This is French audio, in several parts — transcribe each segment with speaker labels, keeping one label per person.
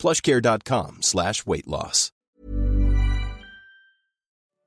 Speaker 1: plushcare.com.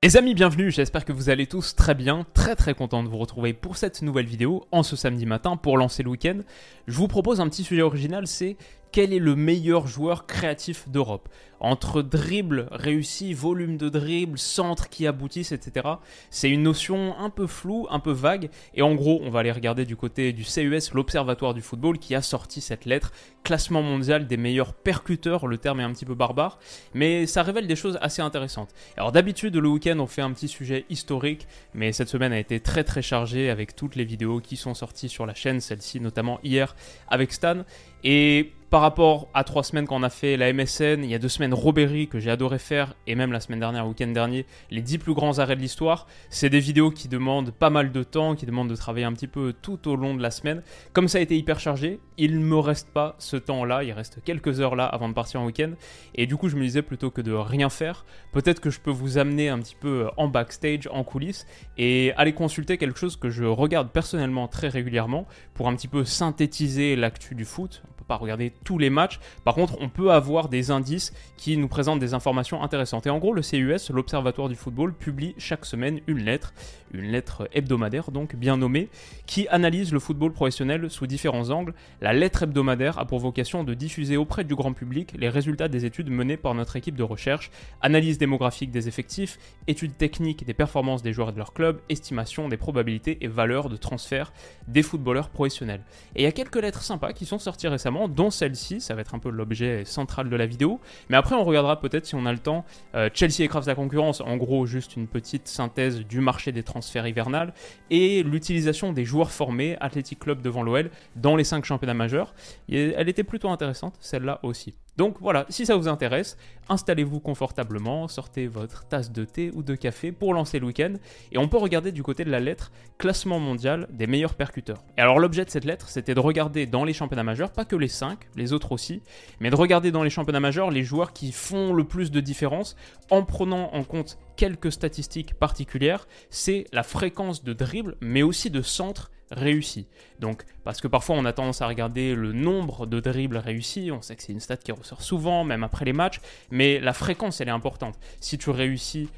Speaker 2: Les amis, bienvenue, j'espère que vous allez tous très bien, très très content de vous retrouver pour cette nouvelle vidéo en ce samedi matin pour lancer le week-end. Je vous propose un petit sujet original, c'est quel est le meilleur joueur créatif d'Europe? Entre dribble réussi, volume de dribble, centre qui aboutissent, etc. C'est une notion un peu floue, un peu vague. Et en gros, on va aller regarder du côté du CES, l'Observatoire du football, qui a sorti cette lettre, classement mondial des meilleurs percuteurs. Le terme est un petit peu barbare, mais ça révèle des choses assez intéressantes. Alors d'habitude, le week-end, on fait un petit sujet historique, mais cette semaine a été très très chargée avec toutes les vidéos qui sont sorties sur la chaîne, celle-ci notamment hier avec Stan. Et par rapport à trois semaines qu'on a fait la MSN, il y a deux semaines Robéry que j'ai adoré faire, et même la semaine dernière, week-end dernier, les 10 plus grands arrêts de l'histoire. C'est des vidéos qui demandent pas mal de temps, qui demandent de travailler un petit peu tout au long de la semaine. Comme ça a été hyper chargé, il ne me reste pas ce temps-là, il reste quelques heures là avant de partir en week-end. Et du coup, je me disais plutôt que de rien faire, peut-être que je peux vous amener un petit peu en backstage, en coulisses, et aller consulter quelque chose que je regarde personnellement très régulièrement pour un petit peu synthétiser l'actu du foot pas regarder tous les matchs. Par contre, on peut avoir des indices qui nous présentent des informations intéressantes. Et en gros, le CUS, l'Observatoire du football, publie chaque semaine une lettre, une lettre hebdomadaire donc bien nommée, qui analyse le football professionnel sous différents angles. La lettre hebdomadaire a pour vocation de diffuser auprès du grand public les résultats des études menées par notre équipe de recherche, analyse démographique des effectifs, études techniques des performances des joueurs et de leur club, estimation des probabilités et valeurs de transfert des footballeurs professionnels. Et il y a quelques lettres sympas qui sont sorties récemment dont ça va être un peu l'objet central de la vidéo. Mais après, on regardera peut-être si on a le temps. Euh, Chelsea écrase la concurrence, en gros, juste une petite synthèse du marché des transferts hivernales et l'utilisation des joueurs formés, Athletic Club devant l'OL, dans les 5 championnats majeurs. Elle était plutôt intéressante, celle-là aussi. Donc voilà, si ça vous intéresse, installez-vous confortablement, sortez votre tasse de thé ou de café pour lancer le week-end, et on peut regarder du côté de la lettre classement mondial des meilleurs percuteurs. Et alors l'objet de cette lettre, c'était de regarder dans les championnats majeurs, pas que les 5, les autres aussi, mais de regarder dans les championnats majeurs les joueurs qui font le plus de différence en prenant en compte quelques statistiques particulières, c'est la fréquence de dribble, mais aussi de centre réussi. Donc, parce que parfois on a tendance à regarder le nombre de dribbles réussis, on sait que c'est une stat qui ressort souvent, même après les matchs, mais la fréquence elle est importante. Si tu réussis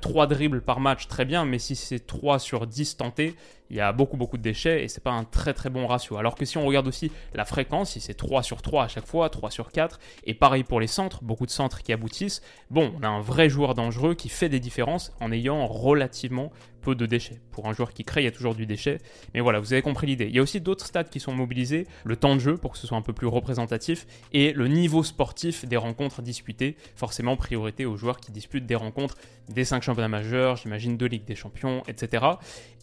Speaker 2: 3 euh, dribbles par match, très bien, mais si c'est 3 sur 10 tentés, il y a beaucoup beaucoup de déchets et c'est pas un très très bon ratio. Alors que si on regarde aussi la fréquence, si c'est 3 sur 3 à chaque fois, 3 sur 4, et pareil pour les centres, beaucoup de centres qui aboutissent, bon, on a un vrai joueur dangereux qui fait des différences en ayant relativement peu de déchets. Pour un joueur qui crée, il y a toujours du déchet, mais voilà, vous avez compris l'idée. Il y a aussi d'autres stats qui sont mobilisés, le temps de jeu pour que ce soit un peu plus représentatif, et le niveau sportif des rencontres disputées, forcément priorité aux joueurs qui disputent des rencontres des 5 championnats majeurs, j'imagine de Ligue des Champions, etc.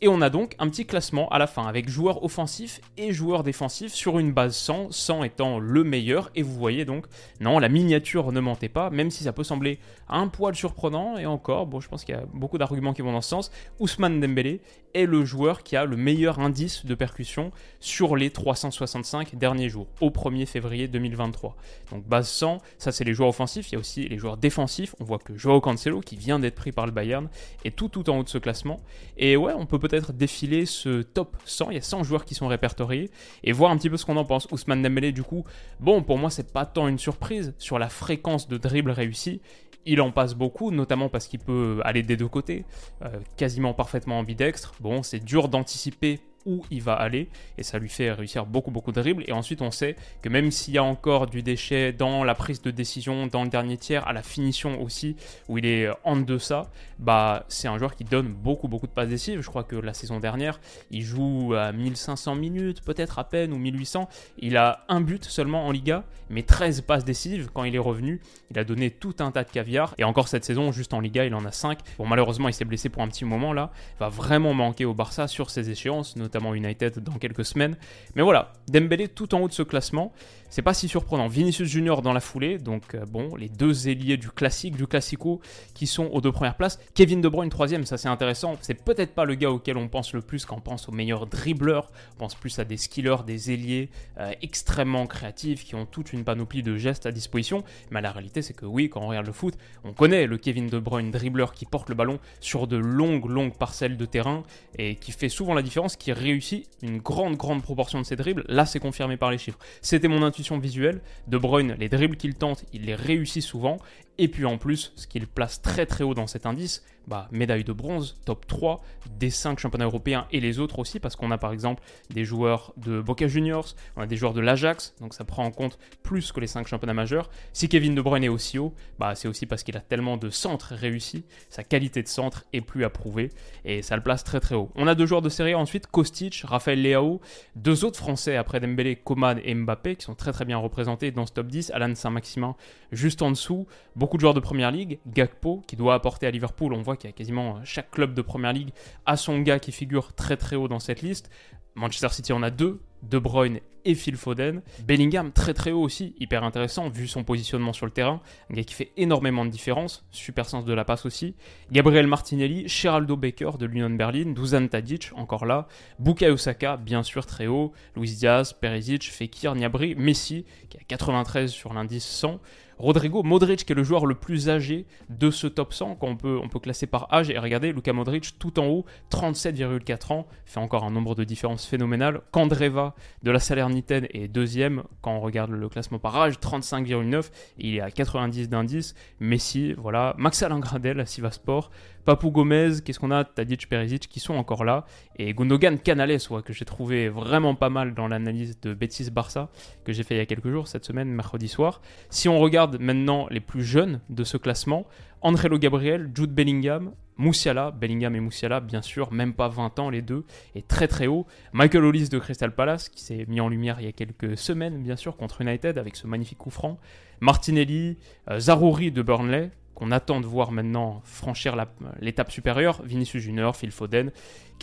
Speaker 2: Et on a donc un petit classement à la fin avec joueurs offensifs et joueurs défensifs sur une base 100, 100 étant le meilleur. Et vous voyez donc, non, la miniature ne mentait pas, même si ça peut sembler un poil surprenant. Et encore, bon, je pense qu'il y a beaucoup d'arguments qui vont dans ce sens. Ousmane Dembélé est le joueur qui a le meilleur indice de percussion sur les 365 derniers jours, au 1er février 2023. Donc base 100, ça c'est les joueurs offensifs, il y a aussi les joueurs défensifs. On voit que Joao Cancelo, qui vient d'être pris par le Bayern, est tout tout en haut de ce classement. Et ouais, on peut peut-être défiler ce top 100, il y a 100 joueurs qui sont répertoriés, et voir un petit peu ce qu'on en pense. Ousmane Dembélé, du coup, bon, pour moi c'est pas tant une surprise sur la fréquence de dribble réussi, il en passe beaucoup, notamment parce qu'il peut aller des deux côtés, euh, quasiment parfaitement ambidextre. Bon, c'est dur d'anticiper où il va aller et ça lui fait réussir beaucoup beaucoup de dribbles. Et ensuite on sait que même s'il y a encore du déchet dans la prise de décision dans le dernier tiers à la finition aussi où il est en deçà bah c'est un joueur qui donne beaucoup beaucoup de passes décisives. Je crois que la saison dernière il joue à 1500 minutes peut-être à peine ou 1800 il a un but seulement en Liga mais 13 passes décisives. Quand il est revenu il a donné tout un tas de caviar. Et encore cette saison juste en Liga il en a 5 bon malheureusement il s'est blessé pour un petit moment là. Il va vraiment manquer au Barça sur ces échéances notamment notamment United dans quelques semaines. Mais voilà, Dembélé tout en haut de ce classement, c'est pas si surprenant. Vinicius Junior dans la foulée, donc euh, bon, les deux ailiers du classique, du classico, qui sont aux deux premières places. Kevin De Bruyne troisième, ça c'est intéressant. C'est peut-être pas le gars auquel on pense le plus quand on pense aux meilleurs dribbleurs. On pense plus à des skillers, des ailiers euh, extrêmement créatifs qui ont toute une panoplie de gestes à disposition. Mais la réalité, c'est que oui, quand on regarde le foot, on connaît le Kevin De Bruyne dribbleur qui porte le ballon sur de longues, longues parcelles de terrain et qui fait souvent la différence, qui réussit une grande, grande proportion de ses dribbles. Là, c'est confirmé par les chiffres. C'était mon intuition visuelle. De Bruyne, les dribbles qu'il tente, il les réussit souvent. Et puis en plus, ce qu'il place très très haut dans cet indice, bah, médaille de bronze, top 3 des 5 championnats européens et les autres aussi, parce qu'on a par exemple des joueurs de Boca Juniors, on a des joueurs de l'Ajax, donc ça prend en compte plus que les 5 championnats majeurs. Si Kevin De Bruyne est aussi haut, bah, c'est aussi parce qu'il a tellement de centres réussis, sa qualité de centre est plus approuvée, et ça le place très très haut. On a deux joueurs de série ensuite, Kostic, Raphaël Leao, deux autres Français après Dembélé, Coman et Mbappé, qui sont très très bien représentés dans ce top 10, Alan Saint-Maximin juste en dessous, beaucoup de joueurs de première ligue, Gakpo, qui doit apporter à Liverpool, on voit qu'il y a quasiment chaque club de première ligue a son gars qui figure très très haut dans cette liste. Manchester City en a deux, De Bruyne et Phil Foden. Bellingham très très haut aussi, hyper intéressant vu son positionnement sur le terrain, un gars qui fait énormément de différence, super sens de la passe aussi. Gabriel Martinelli, Geraldo Baker de l'Union Berlin, Dusan Tadic encore là, Bukayo Saka bien sûr très haut, Luis Diaz, Perisic, Fekir, Niabri, Messi qui a 93 sur l'indice 100. Rodrigo Modric qui est le joueur le plus âgé de ce top 100 qu'on peut, on peut classer par âge et regardez Luka Modric tout en haut 37,4 ans fait encore un nombre de différences phénoménales Kandreva de la Salerne est deuxième quand on regarde le classement par âge, 35,9. Il est à 90 d'indice. Messi, voilà. Max Alain Gradel à Sivasport. Papou Gomez, qu'est-ce qu'on a? Tadic Perisic qui sont encore là. Et Gundogan Canales, que j'ai trouvé vraiment pas mal dans l'analyse de Betis Barça que j'ai fait il y a quelques jours, cette semaine, mercredi soir. Si on regarde maintenant les plus jeunes de ce classement, Andrelo Gabriel, Jude Bellingham, Moussiala, Bellingham et Moussiala, bien sûr, même pas 20 ans les deux, et très très haut. Michael Hollis de Crystal Palace, qui s'est mis en lumière il y a quelques semaines, bien sûr, contre United avec ce magnifique coup franc. Martinelli, euh, Zarouri de Burnley, qu'on attend de voir maintenant franchir l'étape supérieure, Vinicius Junior, Phil Foden,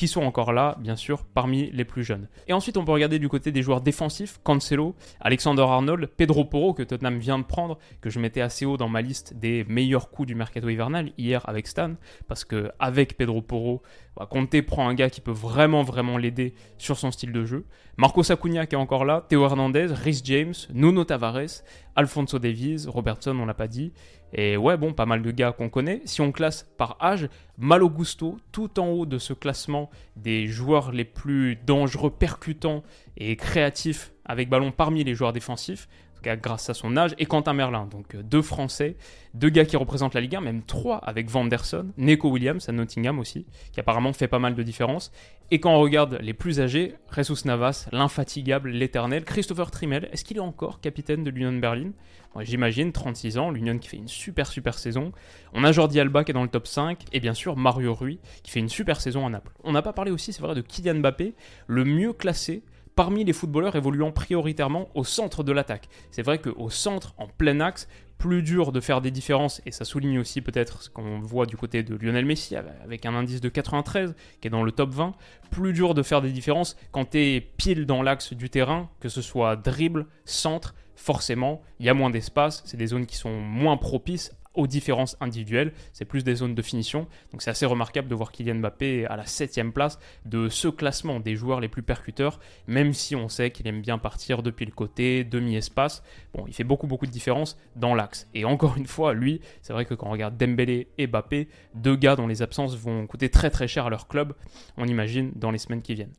Speaker 2: qui sont encore là, bien sûr, parmi les plus jeunes. Et ensuite, on peut regarder du côté des joueurs défensifs, Cancelo, Alexander Arnold, Pedro Porro, que Tottenham vient de prendre, que je mettais assez haut dans ma liste des meilleurs coups du mercato hivernal hier avec Stan, parce que avec Pedro Porro, bah, Conte prend un gars qui peut vraiment, vraiment l'aider sur son style de jeu. Marco Acuna qui est encore là, Théo Hernandez, Rhys James, Nuno Tavares, Alfonso Davies, Robertson, on l'a pas dit, et ouais, bon, pas mal de gars qu'on connaît. Si on classe par âge, Malo Gusto, tout en haut de ce classement des joueurs les plus dangereux, percutants et créatifs avec ballon parmi les joueurs défensifs grâce à son âge, et Quentin Merlin. Donc euh, deux Français, deux gars qui représentent la Ligue 1, même trois avec Vanderson, Neko Williams à Nottingham aussi, qui apparemment fait pas mal de différences. Et quand on regarde les plus âgés, Jesus Navas, l'infatigable, l'éternel, Christopher Trimmel, est-ce qu'il est encore capitaine de l'Union Berlin? J'imagine, 36 ans, l'Union qui fait une super super saison. On a Jordi Alba qui est dans le top 5, et bien sûr Mario Rui qui fait une super saison à Naples. On n'a pas parlé aussi, c'est vrai, de Kylian Mbappé, le mieux classé parmi les footballeurs évoluant prioritairement au centre de l'attaque. C'est vrai qu'au centre, en plein axe, plus dur de faire des différences, et ça souligne aussi peut-être ce qu'on voit du côté de Lionel Messi avec un indice de 93 qui est dans le top 20, plus dur de faire des différences quand tu es pile dans l'axe du terrain, que ce soit dribble, centre, forcément, il y a moins d'espace, c'est des zones qui sont moins propices aux différences individuelles, c'est plus des zones de finition. Donc c'est assez remarquable de voir Kylian Mbappé à la 7 place de ce classement des joueurs les plus percuteurs, même si on sait qu'il aime bien partir depuis le côté, demi-espace. Bon, il fait beaucoup beaucoup de différence dans l'axe. Et encore une fois, lui, c'est vrai que quand on regarde Dembélé et Mbappé, deux gars dont les absences vont coûter très très cher à leur club, on imagine dans les semaines qui viennent.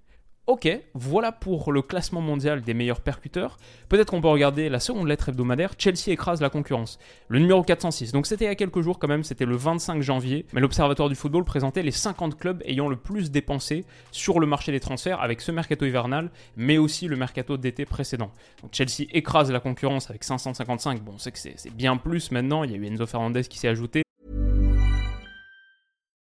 Speaker 2: Ok, voilà pour le classement mondial des meilleurs percuteurs. Peut-être qu'on peut regarder la seconde lettre hebdomadaire. Chelsea écrase la concurrence. Le numéro 406. Donc c'était il y a quelques jours quand même, c'était le 25 janvier. Mais l'Observatoire du football présentait les 50 clubs ayant le plus dépensé sur le marché des transferts avec ce mercato hivernal, mais aussi le mercato d'été précédent. Donc Chelsea écrase la concurrence avec 555. Bon, on sait que c'est bien plus maintenant. Il y a eu Enzo Fernandez qui s'est ajouté.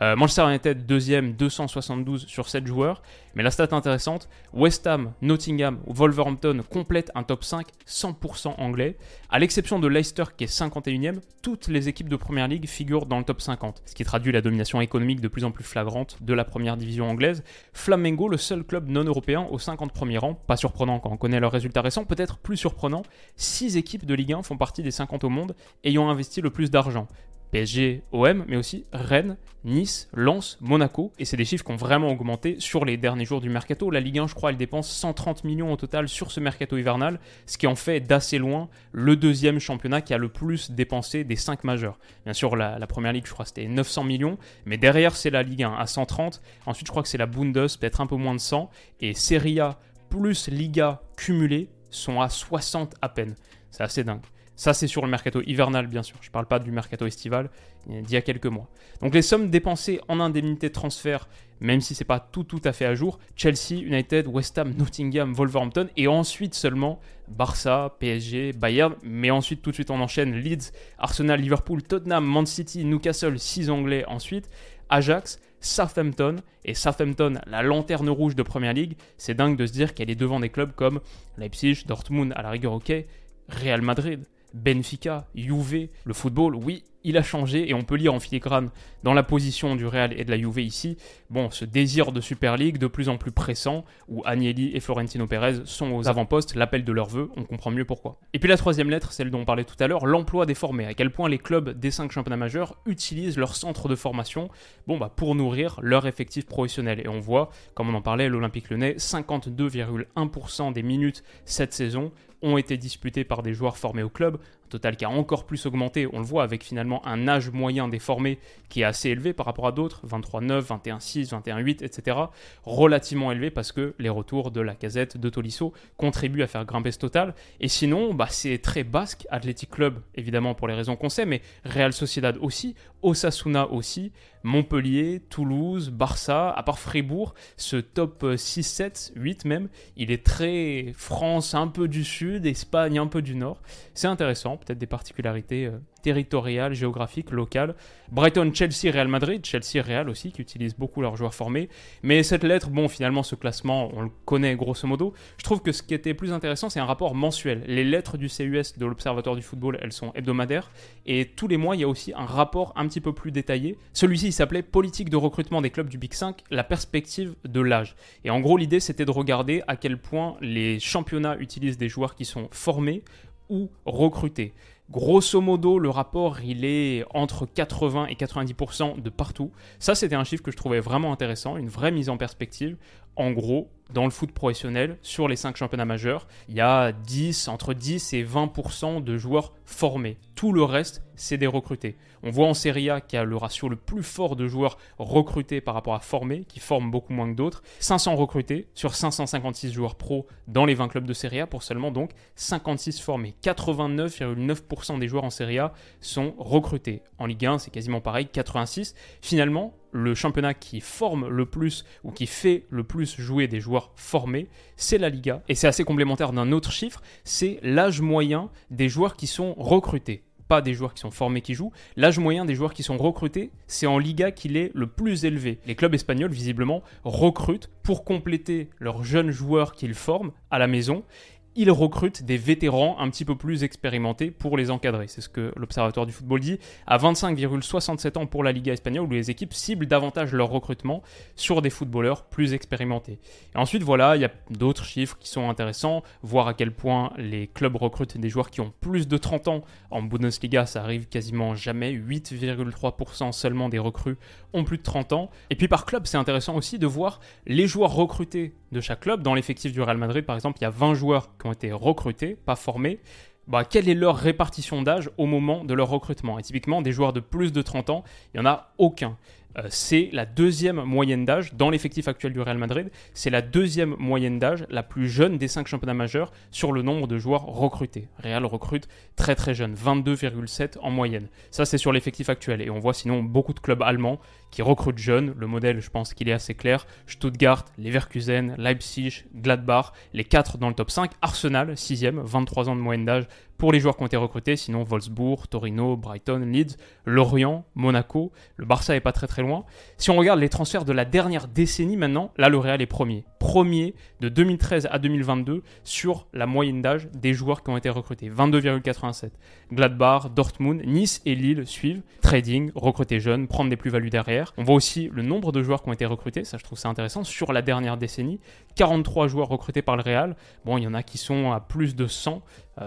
Speaker 2: Euh, Manchester United deuxième, 272 sur 7 joueurs. Mais la stat intéressante, West Ham, Nottingham Wolverhampton complètent un top 5 100% anglais. À l'exception de Leicester qui est 51e, toutes les équipes de Première Ligue figurent dans le top 50, ce qui traduit la domination économique de plus en plus flagrante de la première division anglaise. Flamengo, le seul club non européen au 51er rang, pas surprenant quand on connaît leurs résultats récents, peut-être plus surprenant, 6 équipes de Ligue 1 font partie des 50 au monde ayant investi le plus d'argent. PSG, OM, mais aussi Rennes, Nice, Lens, Monaco. Et c'est des chiffres qui ont vraiment augmenté sur les derniers jours du mercato. La Ligue 1, je crois, elle dépense 130 millions au total sur ce mercato hivernal, ce qui en fait d'assez loin le deuxième championnat qui a le plus dépensé des 5 majeurs. Bien sûr, la, première ligue, je crois, c'était 900 millions, mais derrière, c'est la Ligue 1 à 130. Ensuite, je crois que c'est la Bundes, peut-être un peu moins de 100. Et Serie A plus Liga cumulés sont à 60 à peine. C'est assez dingue. Ça, c'est sur le mercato hivernal, bien sûr. Je ne parle pas du mercato estival d'il y a quelques mois. Donc, les sommes dépensées en indemnité de transfert, même si c'est pas tout, tout à fait à jour, Chelsea, United, West Ham, Nottingham, Wolverhampton, et ensuite seulement Barça, PSG, Bayern, mais ensuite, tout de suite, on enchaîne Leeds, Arsenal, Liverpool, Tottenham, Man City, Newcastle, 6 Anglais ensuite, Ajax, Southampton, et Southampton, la lanterne rouge de Première Ligue, c'est dingue de se dire qu'elle est devant des clubs comme Leipzig, Dortmund, à la rigueur, ok, Real Madrid. Benfica, Juve, le football, oui, il a changé et on peut lire en filigrane dans la position du Real et de la Juve ici, bon, ce désir de Super League de plus en plus pressant où Agnelli et Florentino Pérez sont aux avant-postes, l'appel de leur vœu, on comprend mieux pourquoi. Et puis la troisième lettre, celle dont on parlait tout à l'heure, l'emploi des formés, à quel point les clubs des cinq championnats majeurs utilisent leur centre de formation bon, bah, pour nourrir leur effectif professionnel. Et on voit, comme on en parlait, l'Olympique Lyonnais, 52,1% des minutes cette saison ont été disputées par des joueurs formés au club, un total qui a encore plus augmenté, on le voit avec finalement un âge moyen des formés qui est assez élevé par rapport à d'autres, 23-9, 21-6, 21-8, etc. Relativement élevé parce que les retours de la casette de Tolisso contribuent à faire grimper ce total. Et sinon, bah, c'est très basque, Athletic Club évidemment pour les raisons qu'on sait, mais Real Sociedad aussi, Osasuna aussi, Montpellier, Toulouse, Barça, à part Fribourg, ce top 6, 7, 8 même, il est très France un peu du sud, Espagne un peu du nord. C'est intéressant, peut-être des particularités territoriales, géographiques, locales. Brighton, Chelsea, Real Madrid, Chelsea, Real aussi, qui utilisent beaucoup leurs joueurs formés. Mais cette lettre, bon, finalement, ce classement, on le connaît grosso modo. Je trouve que ce qui était plus intéressant, c'est un rapport mensuel. Les lettres du CUS de l'Observatoire du football, elles sont hebdomadaires. Et tous les mois, il y a aussi un rapport un petit peu plus détaillé. Celui-ci, il s'appelait Politique de recrutement des clubs du Big 5, la perspective de l'âge. Et en gros, l'idée, c'était de regarder à quel point les championnats utilisent des joueurs qui sont formés ou recrutés. Grosso modo, le rapport, il est entre 80 et 90% de partout. Ça, c'était un chiffre que je trouvais vraiment intéressant, une vraie mise en perspective. En gros, dans le foot professionnel, sur les 5 championnats majeurs, il y a 10, entre 10 et 20% de joueurs formés. Tout le reste, c'est des recrutés. On voit en Serie A qu'il y a le ratio le plus fort de joueurs recrutés par rapport à formés, qui forment beaucoup moins que d'autres. 500 recrutés sur 556 joueurs pro dans les 20 clubs de Serie A pour seulement donc 56 formés. 89,9% des joueurs en Serie A sont recrutés. En Ligue 1, c'est quasiment pareil, 86. Finalement, le championnat qui forme le plus ou qui fait le plus jouer des joueurs formés, c'est la Liga. Et c'est assez complémentaire d'un autre chiffre, c'est l'âge moyen des joueurs qui sont recrutés. Pas des joueurs qui sont formés qui jouent. L'âge moyen des joueurs qui sont recrutés, c'est en Liga qu'il est le plus élevé. Les clubs espagnols, visiblement, recrutent pour compléter leurs jeunes joueurs qu'ils forment à la maison ils recrutent des vétérans un petit peu plus expérimentés pour les encadrer. C'est ce que l'Observatoire du football dit. À 25,67 ans pour la Liga espagnole, où les équipes ciblent davantage leur recrutement sur des footballeurs plus expérimentés. Et ensuite, voilà, il y a d'autres chiffres qui sont intéressants, voir à quel point les clubs recrutent des joueurs qui ont plus de 30 ans. En Bundesliga, ça arrive quasiment jamais. 8,3% seulement des recrues ont plus de 30 ans. Et puis par club, c'est intéressant aussi de voir les joueurs recrutés de chaque club. Dans l'effectif du Real Madrid, par exemple, il y a 20 joueurs qui ont été recrutés, pas formés. Bah, quelle est leur répartition d'âge au moment de leur recrutement? Et typiquement, des joueurs de plus de 30 ans, il n'y en a aucun. Euh, c'est la deuxième moyenne d'âge dans l'effectif actuel du Real Madrid. C'est la deuxième moyenne d'âge la plus jeune des cinq championnats majeurs sur le nombre de joueurs recrutés. Real recrute très très jeune, 22,7 en moyenne. Ça c'est sur l'effectif actuel. Et on voit sinon beaucoup de clubs allemands qui recrutent jeunes. Le modèle, je pense qu'il est assez clair. Stuttgart, Leverkusen, Leipzig, Gladbach, les quatre dans le top 5. Arsenal, 6 23 ans de moyenne d'âge pour les joueurs qui ont été recrutés, sinon Wolfsburg, Torino, Brighton, Leeds, Lorient, Monaco, le Barça est pas très très loin. Si on regarde les transferts de la dernière décennie maintenant, là le est premier. Premier de 2013 à 2022 sur la moyenne d'âge des joueurs qui ont été recrutés, 22,87. Gladbach, Dortmund, Nice et Lille suivent. Trading, recruter jeunes, prendre des plus-values derrière. On voit aussi le nombre de joueurs qui ont été recrutés, ça je trouve ça intéressant, sur la dernière décennie. 43 joueurs recrutés par le Real. Bon, il y en a qui sont à plus de 100.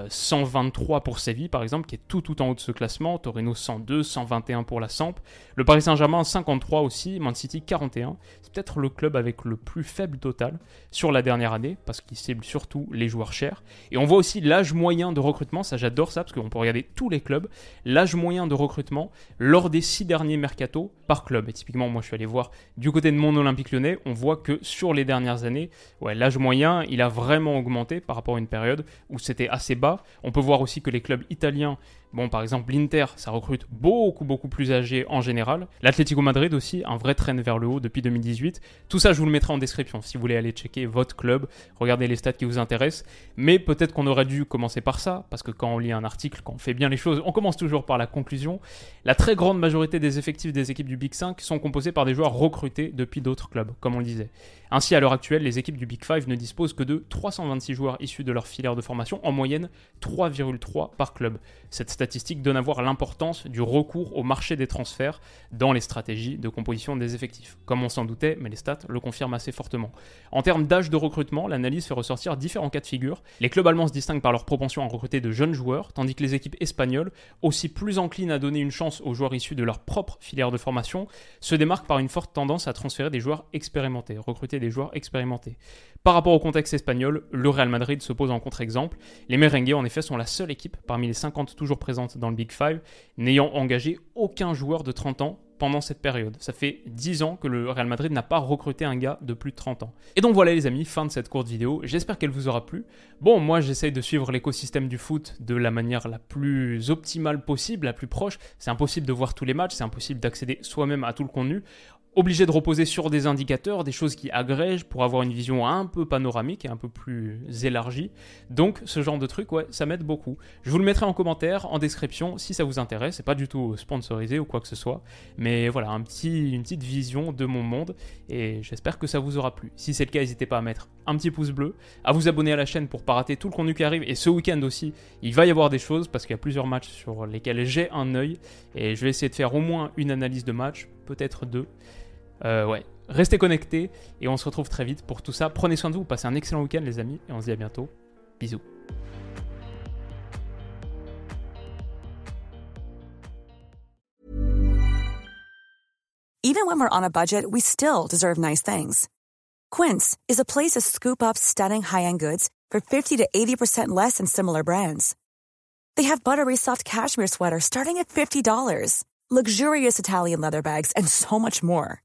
Speaker 2: 123 euh, pour Séville par exemple, qui est tout tout en haut de ce classement, Torino 102, 121 pour la Samp, le Paris Saint-Germain 53 aussi, Man City 41, c'est peut-être le club avec le plus faible total sur la dernière année, parce qu'il cible surtout les joueurs chers, et on voit aussi l'âge moyen de recrutement, ça j'adore ça, parce qu'on peut regarder tous les clubs, l'âge moyen de recrutement lors des six derniers mercato par club, et typiquement moi je suis allé voir du côté de mon Olympique lyonnais, on voit que sur les dernières années, ouais, l'âge moyen il a vraiment augmenté par rapport à une période où c'était assez bas. On peut voir aussi que les clubs italiens Bon, par exemple, l'Inter, ça recrute beaucoup, beaucoup plus âgés en général. L'Atlético Madrid aussi, un vrai train vers le haut depuis 2018. Tout ça, je vous le mettrai en description si vous voulez aller checker votre club, regarder les stats qui vous intéressent. Mais peut-être qu'on aurait dû commencer par ça, parce que quand on lit un article, quand on fait bien les choses, on commence toujours par la conclusion. La très grande majorité des effectifs des équipes du Big 5 sont composés par des joueurs recrutés depuis d'autres clubs, comme on le disait. Ainsi, à l'heure actuelle, les équipes du Big 5 ne disposent que de 326 joueurs issus de leur filière de formation, en moyenne 3,3 par club. Cette statistique donne à voir l'importance du recours au marché des transferts dans les stratégies de composition des effectifs. Comme on s'en doutait, mais les stats le confirment assez fortement. En termes d'âge de recrutement, l'analyse fait ressortir différents cas de figure. Les clubs allemands se distinguent par leur propension à recruter de jeunes joueurs, tandis que les équipes espagnoles, aussi plus enclines à donner une chance aux joueurs issus de leur propre filière de formation, se démarquent par une forte tendance à transférer des joueurs expérimentés, recruter des joueurs expérimentés. Par rapport au contexte espagnol, le Real Madrid se pose en contre-exemple. Les Merengues, en effet, sont la seule équipe parmi les 50 toujours présentes dans le Big Five, n'ayant engagé aucun joueur de 30 ans pendant cette période. Ça fait 10 ans que le Real Madrid n'a pas recruté un gars de plus de 30 ans. Et donc voilà les amis, fin de cette courte vidéo. J'espère qu'elle vous aura plu. Bon, moi j'essaye de suivre l'écosystème du foot de la manière la plus optimale possible, la plus proche. C'est impossible de voir tous les matchs, c'est impossible d'accéder soi-même à tout le contenu obligé de reposer sur des indicateurs, des choses qui agrègent pour avoir une vision un peu panoramique et un peu plus élargie. Donc ce genre de truc, ouais, ça m'aide beaucoup. Je vous le mettrai en commentaire, en description, si ça vous intéresse. C'est pas du tout sponsorisé ou quoi que ce soit, mais voilà, un petit, une petite vision de mon monde et j'espère que ça vous aura plu. Si c'est le cas, n'hésitez pas à mettre un petit pouce bleu, à vous abonner à la chaîne pour pas rater tout le contenu qui arrive. Et ce week-end aussi, il va y avoir des choses parce qu'il y a plusieurs matchs sur lesquels j'ai un œil et je vais essayer de faire au moins une analyse de match, peut-être deux. Euh, ouais, restez connectés et on se retrouve très vite pour tout ça. Prenez soin de vous, passez un excellent week-end les amis et on se dit à bientôt. Bisous.
Speaker 3: Even when we're on a budget, we still deserve nice things. Quince is a place to scoop up stunning high-end goods for 50 to 80% less than similar brands. They have buttery soft cashmere sweaters starting at $50, luxurious Italian leather bags and so much more.